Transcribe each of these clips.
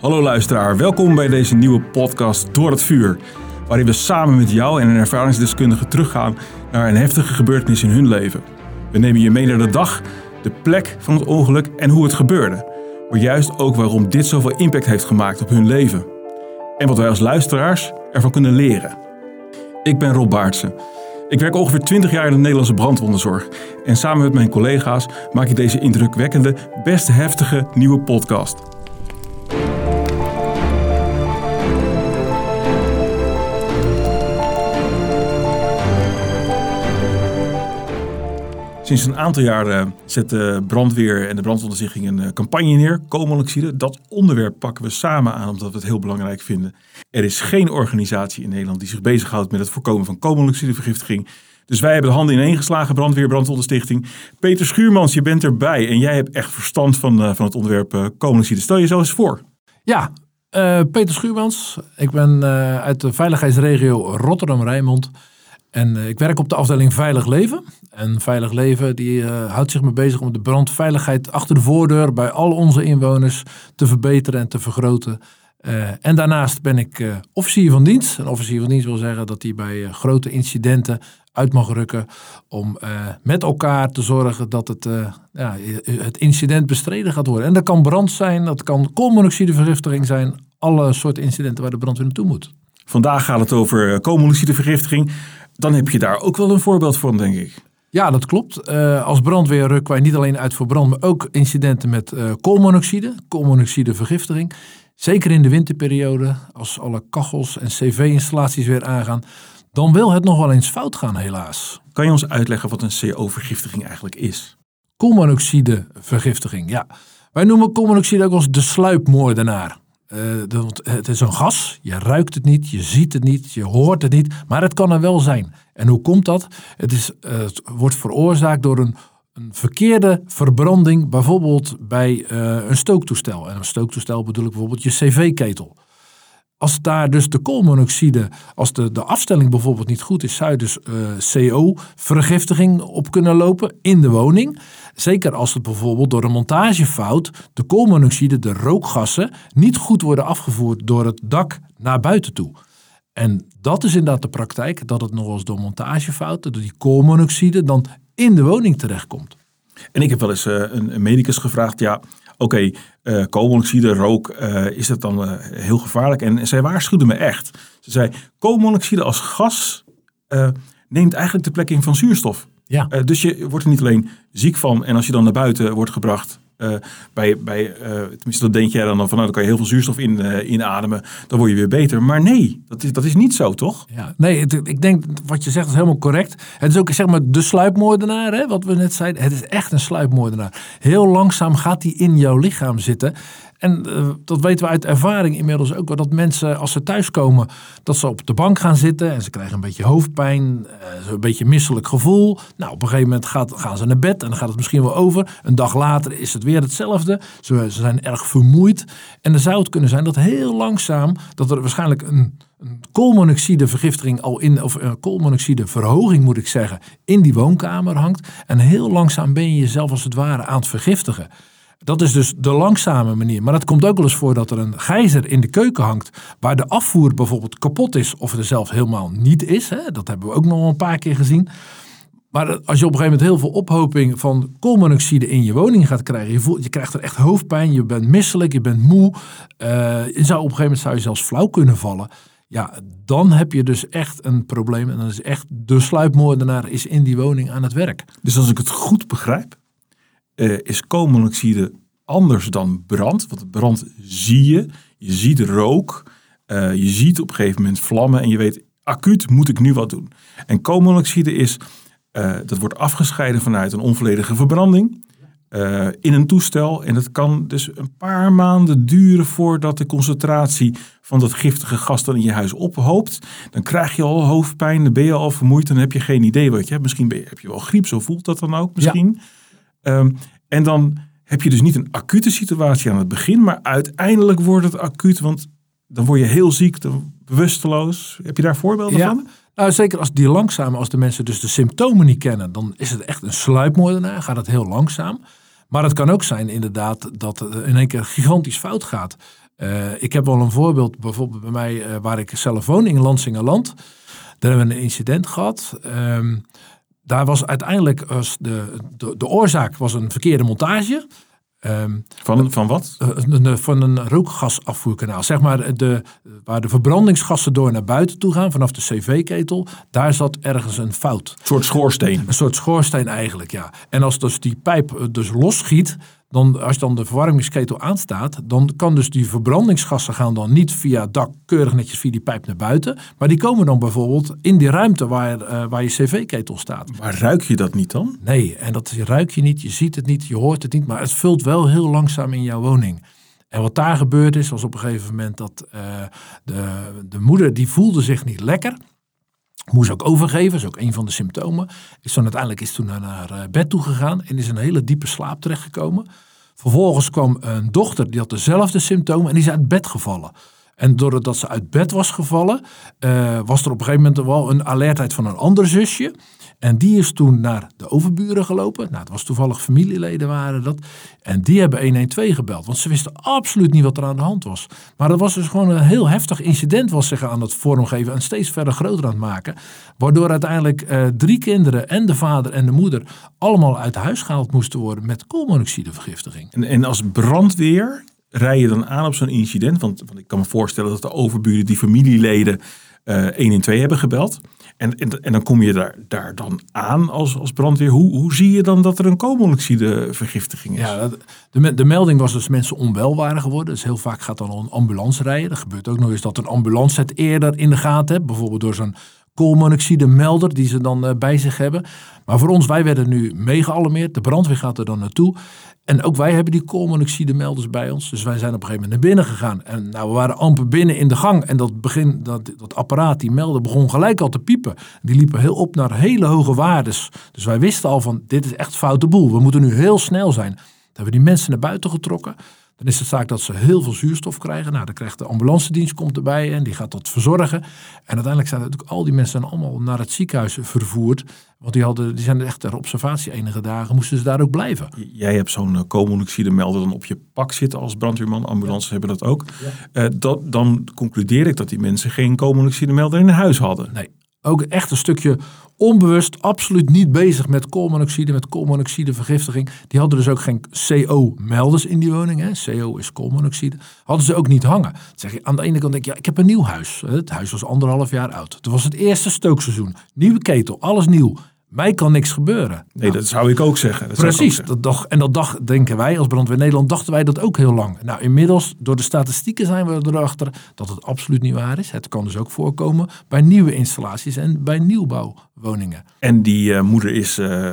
Hallo luisteraar, welkom bij deze nieuwe podcast Door het Vuur. Waarin we samen met jou en een ervaringsdeskundige teruggaan naar een heftige gebeurtenis in hun leven. We nemen je mee naar de dag, de plek van het ongeluk en hoe het gebeurde. Maar juist ook waarom dit zoveel impact heeft gemaakt op hun leven. En wat wij als luisteraars ervan kunnen leren. Ik ben Rob Baartsen. Ik werk ongeveer 20 jaar in de Nederlandse brandwonderzorg. En samen met mijn collega's maak ik deze indrukwekkende, best heftige nieuwe podcast. Sinds een aantal jaren zet de brandweer en de brandonderzichting een eh, campagne neer, koolmonoxide. Dat onderwerp pakken we samen aan omdat we het heel belangrijk vinden. Er is geen organisatie in Nederland die zich bezighoudt met het voorkomen van koolmonoxidevergiftiging. Dus wij hebben de handen ineen geslagen, brandweer, brandonderstichting. Peter Schuurmans, je bent erbij en jij hebt echt verstand van, uh, van het onderwerp uh. Stel je zo eens voor. Ja, Peter Schuurmans. Ik ben uit de veiligheidsregio Rotterdam-Rijnmond. En ik werk op de afdeling Veilig Leven. En Veilig Leven die, uh, houdt zich mee bezig om de brandveiligheid achter de voordeur bij al onze inwoners te verbeteren en te vergroten. Uh, en daarnaast ben ik uh, officier van dienst. Een officier van dienst wil zeggen dat hij bij grote incidenten uit mag rukken om met elkaar te zorgen dat het, ja, het incident bestreden gaat worden. En dat kan brand zijn, dat kan koolmonoxidevergiftiging zijn, alle soorten incidenten waar de brandweer naartoe moet. Vandaag gaat het over koolmonoxidevergiftiging. Dan heb je daar ook wel een voorbeeld van, denk ik. Ja, dat klopt. Uh, als brandweer rukken wij niet alleen uit voor brand, maar ook incidenten met uh, koolmonoxide, koolmonoxidevergiftiging. Zeker in de winterperiode, als alle kachels en cv-installaties weer aangaan, dan wil het nog wel eens fout gaan, helaas. Kan je ons uitleggen wat een CO-vergiftiging eigenlijk is? Koolmonoxidevergiftiging, ja. Wij noemen koolmonoxide ook als de sluipmoordenaar. Uh, het is een gas, je ruikt het niet, je ziet het niet, je hoort het niet, maar het kan er wel zijn. En hoe komt dat? Het, is, uh, het wordt veroorzaakt door een, een, verkeerde verbranding, bijvoorbeeld bij uh, een stooktoestel. En een stooktoestel bedoel ik bijvoorbeeld je cv-ketel. Als daar dus de koolmonoxide, als de, de afstelling bijvoorbeeld niet goed is, zou je dus CO-vergiftiging op kunnen lopen in de woning. Zeker als het bijvoorbeeld door een montagefout de koolmonoxide, de rookgassen, niet goed worden afgevoerd door het dak naar buiten toe. En dat is inderdaad de praktijk, dat het nog eens door montagefouten, door die koolmonoxide, dan in de woning terechtkomt. En ik heb wel eens uh, een, een, medicus gevraagd, ja, oké, okay, uh, koolmonoxide, rook, uh, is dat dan heel gevaarlijk? En zij waarschuwde me echt. Ze zei, koolmonoxide als gas neemt eigenlijk de plek in van zuurstof. Ja. Dus je wordt er niet alleen ziek van en als je dan naar buiten wordt gebracht, uh, bij, bij, uh, tenminste dat denk jij dan van, nou dan kan je heel veel zuurstof in, inademen, dan word je weer beter. Maar nee, dat is, dat is niet zo, toch? Ja, nee, ik denk wat je zegt is helemaal correct. Het is ook zeg maar de sluipmoordenaar, hè, wat we net zeiden. Het is echt een sluipmoordenaar. Heel langzaam gaat die in jouw lichaam zitten. En uh, dat weten we uit ervaring inmiddels ook wel. Dat mensen als ze thuiskomen, dat ze op de bank gaan zitten. En ze krijgen een beetje hoofdpijn. Uh, een beetje misselijk gevoel. Nou, op een gegeven moment gaat, gaan ze naar bed. En dan gaat het misschien wel over. Een dag later is het weer hetzelfde. Ze, ze zijn erg vermoeid. En dan zou het kunnen zijn dat heel langzaam. Dat er waarschijnlijk een, een koolmonoxidevergiftiging al in. Of een koolmonoxideverhoging moet ik zeggen. In die woonkamer hangt. En heel langzaam ben je jezelf als het ware aan het vergiftigen. Dat is dus de langzame manier. Maar het komt ook wel eens voor dat er een gijzer in de keuken hangt. waar de afvoer bijvoorbeeld kapot is. of er zelfs helemaal niet is. Hè? Dat hebben we ook nog een paar keer gezien. Maar als je op een gegeven moment heel veel ophoping van koolmonoxide in je woning gaat krijgen. Je, voelt, je krijgt er echt hoofdpijn, je bent misselijk, je bent moe. Uh, je zou op een gegeven moment zou je zelfs flauw kunnen vallen. Ja, dan heb je dus echt een probleem. En dan is echt de sluipmoordenaar is in die woning aan het werk. Dus als ik het goed begrijp, uh, is koolmonoxide anders dan brand. Want brand zie je, je ziet rook, uh, je ziet op een gegeven moment vlammen en je weet, acuut moet ik nu wat doen. En koolmonoxide is, uh, dat wordt afgescheiden vanuit een onvolledige verbranding. Uh, in een toestel. En dat kan dus een paar maanden duren voordat de concentratie van dat giftige gas dan in je huis ophoopt. Dan krijg je al hoofdpijn, dan ben je al vermoeid, dan heb je geen idee wat je hebt. Misschien ben je, heb je wel griep, zo voelt dat dan ook misschien. Ja. Um, en dan heb je dus niet een acute situatie aan het begin, maar uiteindelijk wordt het acuut, want dan word je heel ziek, dan bewusteloos. Heb je daar voorbeelden ja. van? Nou, zeker als die langzaam, als de mensen dus de symptomen niet kennen, dan is het echt een sluipmoordenaar, gaat het heel langzaam. Maar het kan ook zijn inderdaad dat het in één keer gigantisch fout gaat. Uh, ik heb wel een voorbeeld, bijvoorbeeld bij mij, uh, waar ik zelf woon, in Lansingerland. Daar hebben we een incident gehad. Um, daar was uiteindelijk was de, de, de, oorzaak was een verkeerde montage. Um, van, van wat? Uh, van een rookgasafvoerkanaal. Zeg maar de, waar de verbrandingsgassen door naar buiten toe gaan vanaf de cv-ketel. Daar zat ergens een fout. Een soort schoorsteen. Een soort schoorsteen eigenlijk, ja. En als dus die pijp dus losschiet, dan, als dan de verwarmingsketel aanstaat, dan kan dus die verbrandingsgassen gaan dan niet via het dak keurig netjes via die pijp naar buiten. Maar die komen dan bijvoorbeeld in die ruimte waar, uh, waar je cv-ketel staat. Maar ruik je dat niet dan? Nee, en dat ruik je niet, je ziet het niet, je hoort het niet, maar het vult wel heel langzaam in jouw woning. En wat daar gebeurd is, was op een gegeven moment dat uh, de, de moeder, die voelde zich niet lekker. Moest ook overgeven, is ook een van de symptomen. Is toen uiteindelijk is toen naar, naar eh, bed toe gegaan en is in een hele diepe slaap terechtgekomen. Vervolgens kwam een dochter, die had dezelfde symptomen en die is uit bed gevallen. En doordat ze uit bed was gevallen, uh, was er op een gegeven moment wel een alertheid van een ander zusje. En die is toen naar de overburen gelopen. Nou, het was toevallig familieleden waren dat. En die hebben 112 gebeld. Want ze wisten absoluut niet wat er aan de hand was. Maar dat was dus gewoon een heel heftig incident was zich aan het vormgeven. En steeds verder groter aan het maken. Waardoor uiteindelijk eh, drie kinderen en de vader en de moeder allemaal uit huis gehaald moesten worden met koolmonoxidevergiftiging. En, en als brandweer rij je dan aan op zo'n incident? Want, want, ik kan me voorstellen dat de overburen die familieleden uh, 112 hebben gebeld. En, en, dan kom je daar, daar dan aan als, als brandweer. Hoe, hoe zie je dan dat er een koolmonoxidevergiftiging is? Ja, de, de melding was dus mensen onwel waren geworden. Dus heel vaak gaat dan een ambulance rijden. Er gebeurt ook nog eens dat een ambulance het eerder in de gaten heeft. Bijvoorbeeld door zo'n koolmonoxide melder die ze dan uh, bij zich hebben. Maar voor ons, wij werden nu meegealarmeerd. De brandweer gaat er dan naartoe. En ook wij hebben die koolmonoxide melders bij ons. Dus wij zijn op een gegeven moment naar binnen gegaan. En nou, we waren amper binnen in de gang. En dat, begin, dat, dat apparaat, die melder, begon gelijk al te piepen. Die liepen heel op naar hele hoge waardes. Dus wij wisten al van, dit is echt foute boel. We moeten nu heel snel zijn. Dan hebben we die mensen naar buiten getrokken. Dan is het zaak dat ze heel veel zuurstof krijgen. Nou, dan krijgt de ambulance dienst komt erbij en die gaat dat verzorgen. En uiteindelijk zijn natuurlijk al die mensen allemaal naar het ziekenhuis vervoerd. Want die, hadden, die zijn echt ter observatie enige dagen, moesten ze daar ook blijven. Jij hebt zo'n uh, koolmonoxide melder dan op je pak zitten als brandweerman. Ambulances hebben dat ook. Ja. Uh, dat, dan concludeer ik dat die mensen geen koolmonoxide melder in huis hadden. Nee, ook echt een stukje onbewust, absoluut niet bezig met koolmonoxide, met koolmonoxidevergiftiging. Die hadden dus ook geen CO-melders in die woning. Hè. CO is koolmonoxide. Hadden ze ook niet hangen. zeg je, aan de ene kant denk ik, ja, ik heb een nieuw huis. Het huis was anderhalf jaar oud. Het was het eerste stookseizoen. Nieuwe ketel, alles nieuw. Mij kan niks gebeuren. Nee, nou, dat zou ik ook zeggen. Dat precies. Dat dacht, en dat dacht, denken wij als Brandweer Nederland, dachten wij dat ook heel lang. Nou, inmiddels, door de statistieken zijn we erachter dat het absoluut niet waar is. Het kan dus ook voorkomen bij nieuwe installaties en bij nieuwbouwwoningen. En die uh, moeder is uh,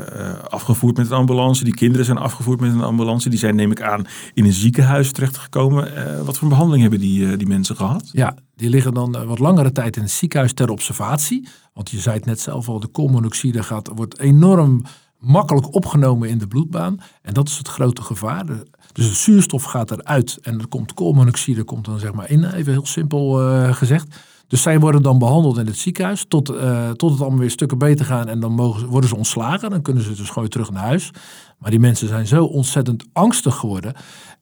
afgevoerd met een ambulance. Die kinderen zijn afgevoerd met een ambulance. Die zijn, neem ik aan, in een ziekenhuis terechtgekomen. Uh, wat voor behandeling hebben die, die mensen gehad? Ja, die liggen dan wat langere tijd in het ziekenhuis ter observatie. Want je zei het net zelf al, de koolmonoxide gaat, wordt enorm makkelijk opgenomen in de bloedbaan. En dat is het grote gevaar. Dus de zuurstof gaat eruit en er komt koolmonoxide komt dan zeg maar in, even heel simpel uh, gezegd. Dus zij worden dan behandeld in het ziekenhuis tot, uh, tot het allemaal weer stukken beter gaan. En dan mogen, worden ze ontslagen. Dan kunnen ze dus gewoon terug naar huis. Maar die mensen zijn zo ontzettend angstig geworden.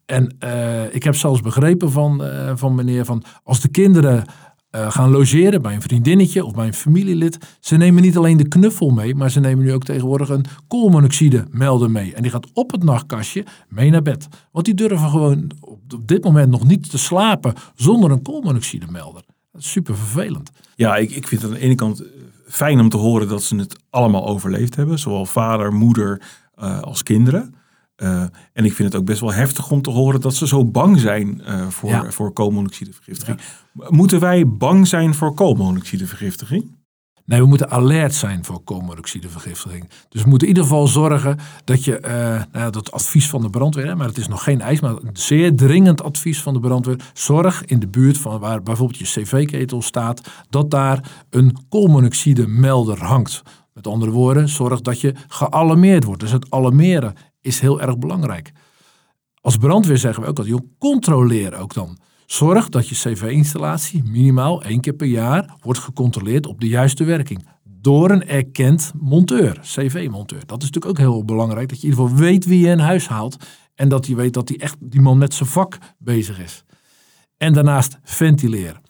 En uh, ik heb zelfs begrepen van, van meneer van als de kinderen uh, gaan logeren bij een vriendinnetje of bij een familielid. Ze nemen niet alleen de knuffel mee, maar ze nemen nu ook tegenwoordig een koolmonoxide melder mee. En die gaat op het nachtkastje mee naar bed. Want die durven gewoon op, dit moment nog niet te slapen zonder een koolmonoxide melder. Super vervelend. Ja, ik, ik vind het aan de ene kant eh, fijn om te horen dat ze het allemaal overleefd hebben. Zowel vader, moeder uh, als kinderen. Uh, en ik vind het ook best wel heftig om te horen dat ze zo bang zijn uh, voor, ja. voor koolmonoxidevergiftiging. Ja. Moeten wij bang zijn voor koolmonoxidevergiftiging? Nee, we moeten alert zijn voor koolmonoxidevergiftiging. Dus we moeten in ieder geval zorgen dat je, uh, nou, dat advies van de brandweer, maar het is nog geen eis, maar een zeer dringend advies van de brandweer. Zorg in de buurt van waar bijvoorbeeld je cv-ketel staat, dat daar een koolmonoxide melder hangt. Met andere woorden, zorg dat je gealarmeerd wordt. Dus het alarmeren is heel erg belangrijk. Als brandweer zeggen we ook dat je controleer ook dan. Zorg dat je cv-installatie minimaal één keer per jaar wordt gecontroleerd op de juiste werking. Door een erkend monteur, cv-monteur. Dat is natuurlijk ook heel belangrijk. Dat je in ieder geval weet wie je in huis haalt. En dat je weet dat die, echt, die man met zijn vak bezig is. En daarnaast ventileren.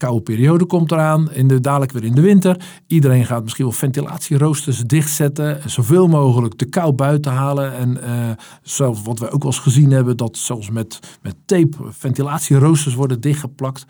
De koude periode komt eraan, in de, dadelijk weer in de winter. Iedereen gaat misschien wel ventilatieroosters dichtzetten. Zoveel mogelijk de kou buiten halen. En uh, zelfs wat we ook wel eens gezien hebben, dat zelfs met, met tape ventilatieroosters worden dichtgeplakt.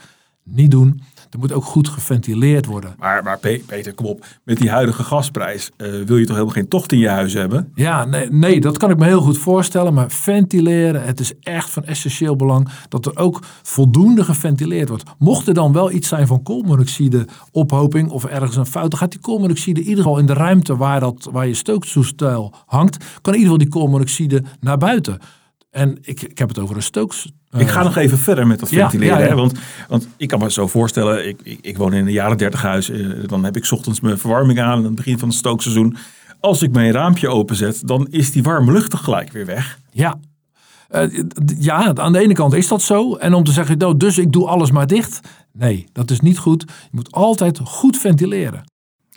Niet doen. Er moet ook goed geventileerd worden. Maar, maar Peter, kom op. Met die huidige gasprijs uh, wil je toch helemaal geen tocht in je huis hebben? Ja, nee, nee, dat kan ik me heel goed voorstellen. Maar ventileren, het is echt van essentieel belang dat er ook voldoende geventileerd wordt. Mocht er dan wel iets zijn van koolmonoxide ophoping of ergens een fout, dan gaat die koolmonoxide in ieder geval in de ruimte waar, dat, waar je stooktoestel hangt, kan in ieder geval die koolmonoxide naar buiten. En ik, ik heb het over een stooks. ik ga nog even verder met dat ventileren. Ja, ja, Want, want ik kan me zo voorstellen, ik, ik, ik woon in een jaren dertig huis. Eh, dan heb ik ochtends mijn verwarming aan aan het begin van het stookseizoen. Als ik mijn raampje openzet, dan is die warme lucht tegelijk weer weg. Ja, uh, ja, aan de ene kant is dat zo. En om te zeggen, nou, dus ik doe alles maar dicht. Nee, dat is niet goed. Je moet altijd goed ventileren.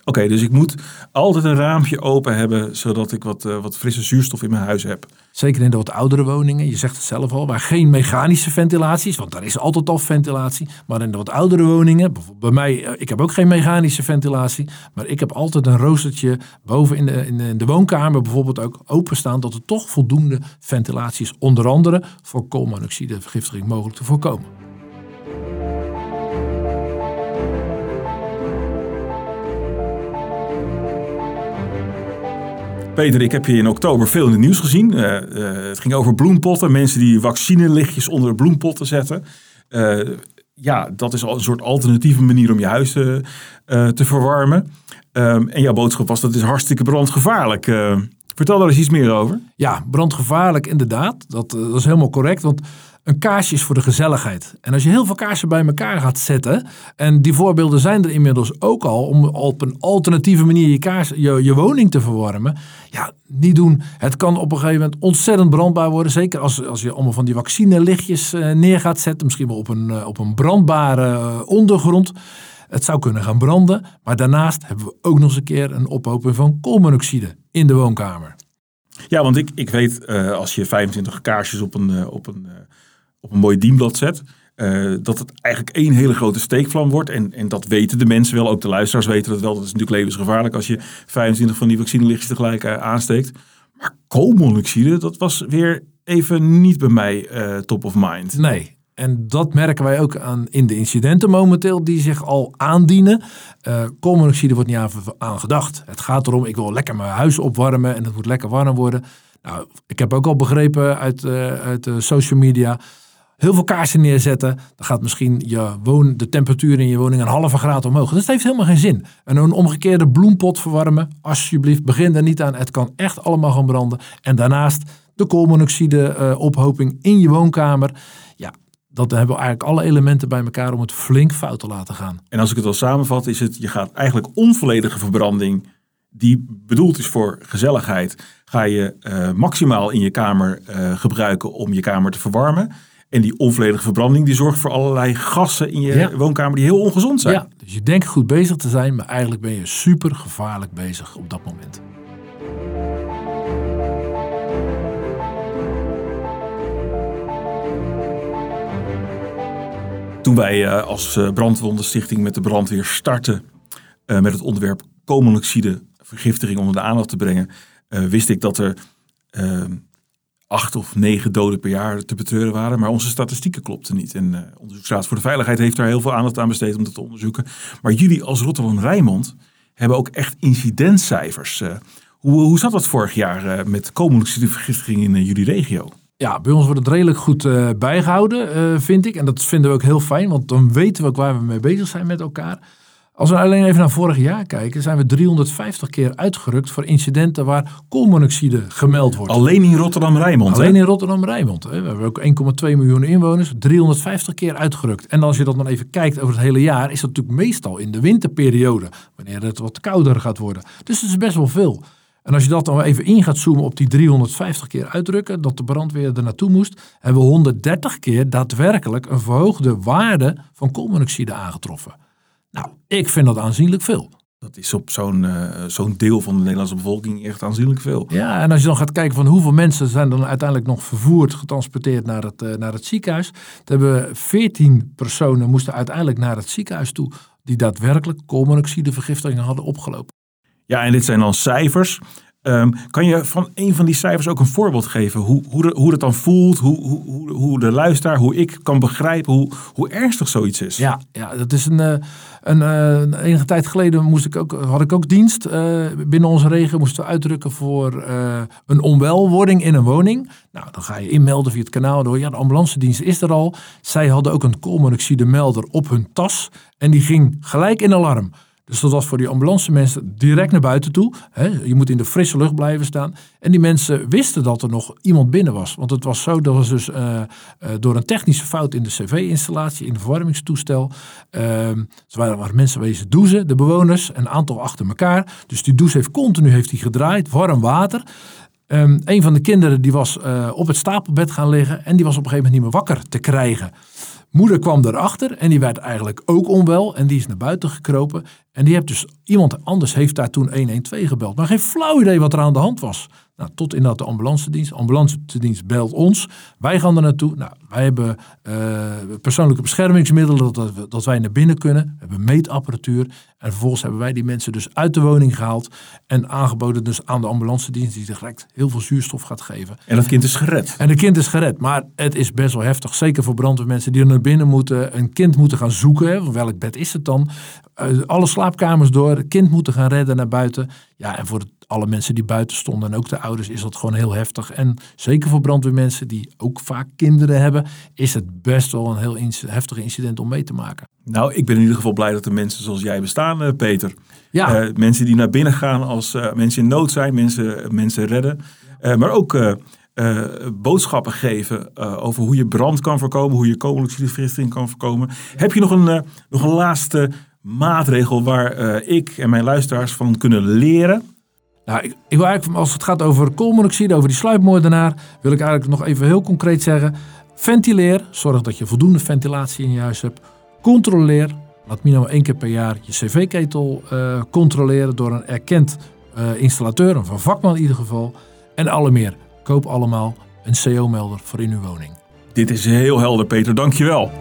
Oké, dus ik moet altijd een raampje open hebben, zodat ik wat, uh, wat frisse zuurstof in mijn huis heb. Zeker in de wat oudere woningen, je zegt het zelf al, waar geen mechanische ventilatie is, want daar is altijd al ventilatie. Maar in de wat oudere woningen, bij mij, eh, ik heb ook geen mechanische ventilatie, maar ik heb altijd een roostertje boven in de, in de, in de woonkamer bijvoorbeeld ook openstaan, dat er toch voldoende ventilatie is. Onder andere voor koolmonoxidevergiftiging mogelijk te voorkomen. Peter, ik heb je in oktober veel in het nieuws gezien. Uh, uh, het ging over bloempotten. Mensen die vaccinelichtjes onder bloempotten zetten. Uh, ja, dat is al een soort alternatieve manier om je huis te, te verwarmen. Um, en jouw boodschap was dat is hartstikke brandgevaarlijk. vertel daar eens iets meer over. Ja, brandgevaarlijk inderdaad. Dat, dat is helemaal correct. Want een kaarsje is voor de gezelligheid. En als je heel veel kaarsen bij elkaar gaat zetten, en die voorbeelden zijn er inmiddels ook al, om op een alternatieve manier je, je, woning te verwarmen, ja, niet doen. Het kan op een gegeven moment ontzettend brandbaar worden. Zeker als, als je allemaal van die vaccinelichtjes uh, neer gaat zetten, misschien wel op een, uh, op een brandbare uh, ondergrond. Het zou kunnen gaan branden, maar daarnaast hebben we ook nog eens een keer een ophoping van koolmonoxide in de woonkamer. Ja, want ik, ik weet als je 25 kaarsjes op een, op een op een mooi dienblad zet. Uh, dat het eigenlijk één hele grote steekvlam wordt. En, en dat weten de mensen wel, ook de luisteraars weten dat wel. Dat is natuurlijk levensgevaarlijk als je 25 van die vaccinelichtjes tegelijk uh, aansteekt. Maar koolmonoxide, dat was weer even niet bij mij uh, top of mind. Nee, en dat merken wij ook aan in de incidenten momenteel die zich al aandienen. Uh, koolmonoxide wordt niet aan, gedacht. Het gaat erom, ik wil lekker mijn huis opwarmen en het moet lekker warm worden. Nou, ik heb ook al begrepen uit, uit de social media heel veel kaarsen neerzetten, dan gaat misschien je woon, de temperatuur in je woning een halve graad omhoog. Dus dat heeft helemaal geen zin. En een omgekeerde bloempot verwarmen, alsjeblieft, begin er niet aan. Het kan echt allemaal gaan branden. En daarnaast de koolmonoxide uh, ophoping in je woonkamer. Ja, dat hebben we eigenlijk alle elementen bij elkaar om het flink fout te laten gaan. En als ik het al samenvat, is het, je gaat eigenlijk onvolledige verbranding die bedoeld is voor gezelligheid, ga je uh, maximaal in je kamer uh, gebruiken om je kamer te verwarmen. En die onvolledige verbranding die zorgt voor allerlei gassen in je woonkamer die heel ongezond zijn. Ja, dus je denkt goed bezig te zijn, maar eigenlijk ben je super gevaarlijk bezig op dat moment. Toen wij uh, als uh, brandwondenstichting met de brandweer startten uh, met het onderwerp koolmonoxide vergiftiging onder de aandacht te brengen, wist ik dat er acht of negen doden per jaar te betreuren waren. Maar onze statistieken klopten niet. En uh, Onderzoeksraad voor de Veiligheid heeft daar heel veel aandacht aan besteed om dat te onderzoeken. Maar jullie als Rotterdam-Rijnmond hebben ook echt incidentcijfers. Uh, hoe, hoe zat dat vorig jaar uh, met vergiftiging in jullie regio? Ja, bij ons wordt het redelijk goed bijgehouden, vind ik. En dat vinden we ook heel fijn, want dan weten we ook waar we mee bezig zijn met elkaar. Als we alleen even naar vorig jaar kijken, zijn we 350 keer uitgerukt voor incidenten waar koolmonoxide gemeld wordt. Alleen in Rotterdam-Rijnmond? Alleen in Rotterdam-Rijnmond. We hebben ook 1,2 miljoen inwoners, 350 keer uitgerukt. En als je dat dan even kijkt over het hele jaar, is dat natuurlijk meestal in de winterperiode, wanneer het wat kouder gaat worden. Dus het is best wel veel. En als je dat dan even in gaat zoomen op die 350 keer uitdrukken, dat de brandweer er naartoe moest, hebben we 130 keer daadwerkelijk een verhoogde waarde van koolmonoxide aangetroffen. Nou, ik vind dat aanzienlijk veel. dat is op zo'n uh, zo'n deel van de Nederlandse bevolking echt aanzienlijk veel. Ja, en als je dan gaat kijken van hoeveel mensen zijn dan uiteindelijk nog vervoerd, getransporteerd naar het, uh, naar het ziekenhuis. Dan hebben we 14 personen moesten uiteindelijk naar het ziekenhuis toe die daadwerkelijk koolmonoxidevergiftiging hadden opgelopen. Ja, en dit zijn dan cijfers. Um, kan je van een van die cijfers ook een voorbeeld geven? Hoe, hoe, hoe het dan voelt, hoe, hoe, hoe de luisteraar, hoe ik kan begrijpen hoe, hoe ernstig zoiets is? Ja, ja dat is een, uh, een, uh, enige tijd geleden moest ik ook, had ik ook dienst. Uh, binnen onze regio moesten we uitdrukken voor een onwelwording in een woning. Nou, dan ga je inmelden via het kanaal. Door, ja, de ambulance dienst is er al. Zij hadden ook een koolmonoxide melder op hun tas. En die ging gelijk in alarm. Dus dat was voor die ambulance mensen direct naar buiten toe. je moet in de frisse lucht blijven staan. En die mensen wisten dat er nog iemand binnen was. Want het was zo, dat was dus uh, door een technische fout in de cv-installatie, in het verwarmingstoestel. Uh, waren, waren mensen wezen douchen, de bewoners, een aantal achter elkaar. Dus die douche heeft continu heeft die gedraaid, warm water. Um, een van de kinderen die was uh, op het stapelbed gaan liggen en die was op een gegeven moment niet meer wakker te krijgen. Moeder kwam erachter en die werd eigenlijk ook onwel en die is naar buiten gekropen. En die heeft dus, iemand anders heeft daar toen 112 gebeld. Maar geen flauw idee wat er aan de hand was. Nou, tot inderdaad de ambulance dienst. Ambulance dienst belt ons. Wij gaan er naartoe. Nou, wij hebben uh, persoonlijke beschermingsmiddelen dat, dat wij naar binnen kunnen. We hebben meetapparatuur. En vervolgens hebben wij die mensen dus uit de woning gehaald. En aangeboden dus aan de ambulance dienst die direct heel veel zuurstof gaat geven. En dat kind is gered. En het kind is gered. Maar het is best wel heftig. Zeker voor brandweermensen die er naar binnen moeten. Een kind moeten gaan zoeken. Welk bed is het dan? Uh, alle slaapkamers door. Het kind moeten gaan redden naar buiten. Ja, en voor het alle mensen die buiten stonden en ook de ouders is dat gewoon heel heftig. En zeker voor brandweermensen die ook vaak kinderen hebben, is het best wel een heel heftig incident om mee te maken. Nou, ik ben in ieder geval blij dat er mensen zoals jij bestaan, uh, Peter. Ja. Uh, mensen die naar binnen gaan als uh, mensen in nood zijn, mensen, mensen redden. maar ook boodschappen geven over hoe je brand kan voorkomen, hoe je koolmonoxidevergiftiging kan voorkomen. Heb je nog een, nog een laatste maatregel waar ik en mijn luisteraars van kunnen leren? Nou, ik, ik, wil eigenlijk, als het gaat over koolmonoxide, over die sluipmoordenaar, wil ik eigenlijk nog even heel concreet zeggen. Ventileer, zorg dat je voldoende ventilatie in je huis hebt. Controleer, laat minimaal één keer per jaar je cv-ketel uh, controleren door een erkend uh, installateur, een vakman in ieder geval. En alle meer, koop allemaal een CO-melder voor in uw woning. Dit is heel helder, Peter. Dankjewel.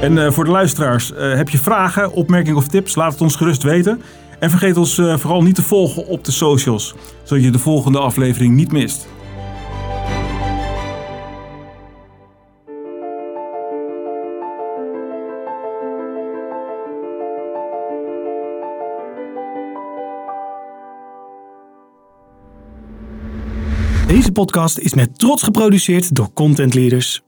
En uh, voor de luisteraars, uh, heb je vragen, opmerkingen of tips? Laat het ons gerust weten. En vergeet ons uh, vooral niet te volgen op de socials, zodat je de volgende aflevering niet mist. Deze podcast is met trots geproduceerd door Content Leaders.